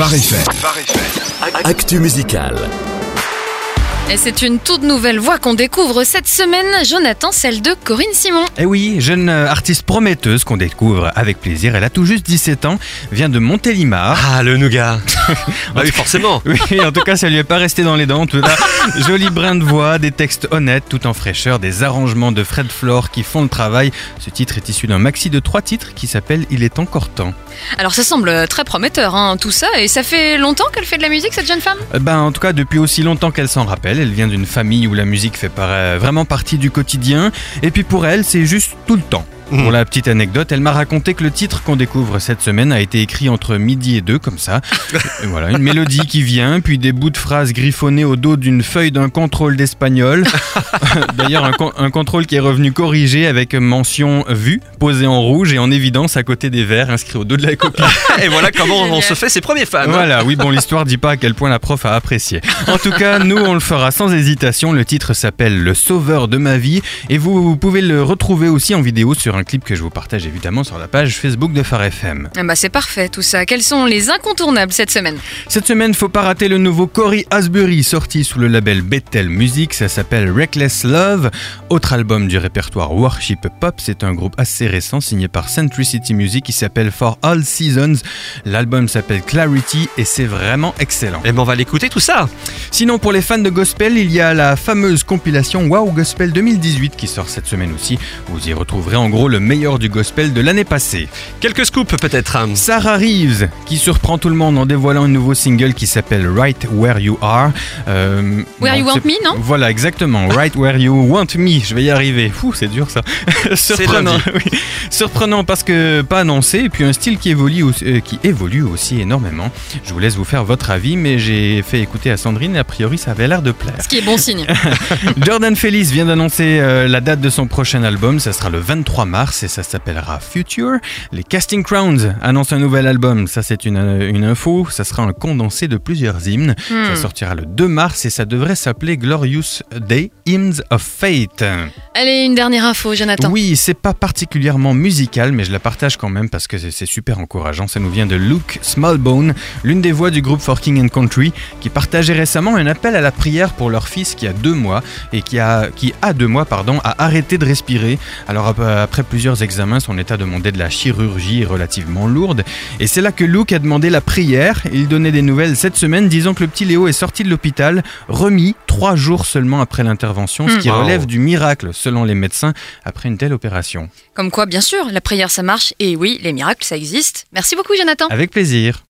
Phare FM. Actu musical. Et c'est une toute nouvelle voix qu'on découvre cette semaine, Jonathan, celle de Corinne Simon. Eh oui, jeune euh, artiste prometteuse qu'on découvre avec plaisir. Elle a tout juste 17 ans, vient de Montélimar. Ah, le nougat Bah oui, forcément Oui, en tout cas, ça lui est pas resté dans les dents. Tout là, joli brin de voix, des textes honnêtes, tout en fraîcheur, des arrangements de Fred Flore qui font le travail. Ce titre est issu d'un maxi de trois titres qui s'appelle Il est encore temps. Alors ça semble très prometteur, hein, tout ça, et ça fait longtemps qu'elle fait de la musique, cette jeune femme? Euh, Ben, en tout cas, depuis aussi longtemps qu'elle s'en rappelle. Elle vient d'une famille où la musique fait vraiment partie du quotidien. Et puis pour elle, c'est juste tout le temps. Pour la petite anecdote, elle m'a raconté que le titre qu'on découvre cette semaine a été écrit entre midi et deux, comme ça. Et voilà, une mélodie qui vient, puis des bouts de phrases griffonnés au dos d'une feuille d'un contrôle d'espagnol. D'ailleurs, un, con- un contrôle qui est revenu corrigé avec mention vue, posé en rouge et en évidence à côté des vers inscrits au dos de la copie. Et voilà comment on se fait ses premiers fans hein. Voilà, oui, bon, l'histoire dit pas à quel point la prof a apprécié. En tout cas, nous, on le fera sans hésitation. Le titre s'appelle Le Sauveur de ma vie et vous, vous pouvez le retrouver aussi en vidéo sur un clip que je vous partage évidemment sur la page Facebook de Phare FM. Ah Bah c'est parfait tout ça. Quels sont les incontournables cette semaine Cette semaine, faut pas rater le nouveau Cory Asbury sorti sous le label Bethel Music. Ça s'appelle Reckless Love. Autre album du répertoire Worship Pop. C'est un groupe assez récent signé par Centricity Music qui s'appelle For All Seasons. L'album s'appelle Clarity et c'est vraiment excellent. Et ben on va l'écouter tout ça Sinon, pour les fans de gospel, il y a la fameuse compilation Wow Gospel 2018 qui sort cette semaine aussi. Vous y retrouverez en gros le meilleur du gospel de l'année passée. Quelques scoops peut-être. Sarah Reeves qui surprend tout le monde en dévoilant un nouveau single qui s'appelle Right Where You Are. Euh, Where You Want Me, non? Voilà, exactement. Right Where You Want Me. Je vais y arriver. Fou, c'est dur ça. Surprenant. oui. Surprenant parce que pas annoncé et puis un style qui évolue, aussi, euh, qui évolue aussi énormément. Je vous laisse vous faire votre avis, mais j'ai fait écouter à Sandrine et a priori ça avait l'air de plaire. Ce qui est bon signe. Jordan Felice vient d'annoncer euh, la date de son prochain album, ça sera le 23 mars et ça s'appellera Future. Les Casting Crowns annoncent un nouvel album, ça c'est une, une info, ça sera un condensé de plusieurs hymnes. Hmm. Ça sortira le 2 mars et ça devrait s'appeler Glorious Day Hymns of Fate. Allez, une dernière info, Jonathan. Oui, c'est pas particulièrement musical, mais je la partage quand même parce que c'est- super encourageant. Ça nous vient de Luke Smallbone, l'une des voix du groupe For King and Country, qui partageait récemment un appel à la prière pour leur fils qui a deux mois et qui a, qui a deux mois, pardon, a arrêté de respirer. Alors ap- après plusieurs examens, son état demandait de la chirurgie relativement lourde. Et c'est là que Luke a demandé la prière. Il donnait des nouvelles cette semaine, disant que le petit Léo est sorti de l'hôpital, remis trois jours seulement après l'intervention, ce Hmm. qui Wow. relève du miracle selon les médecins après une telle opération. Comme quoi, bien sûr, la prière ça marche, et oui, les miracles ça existe. Merci beaucoup, Jonathan. Avec plaisir.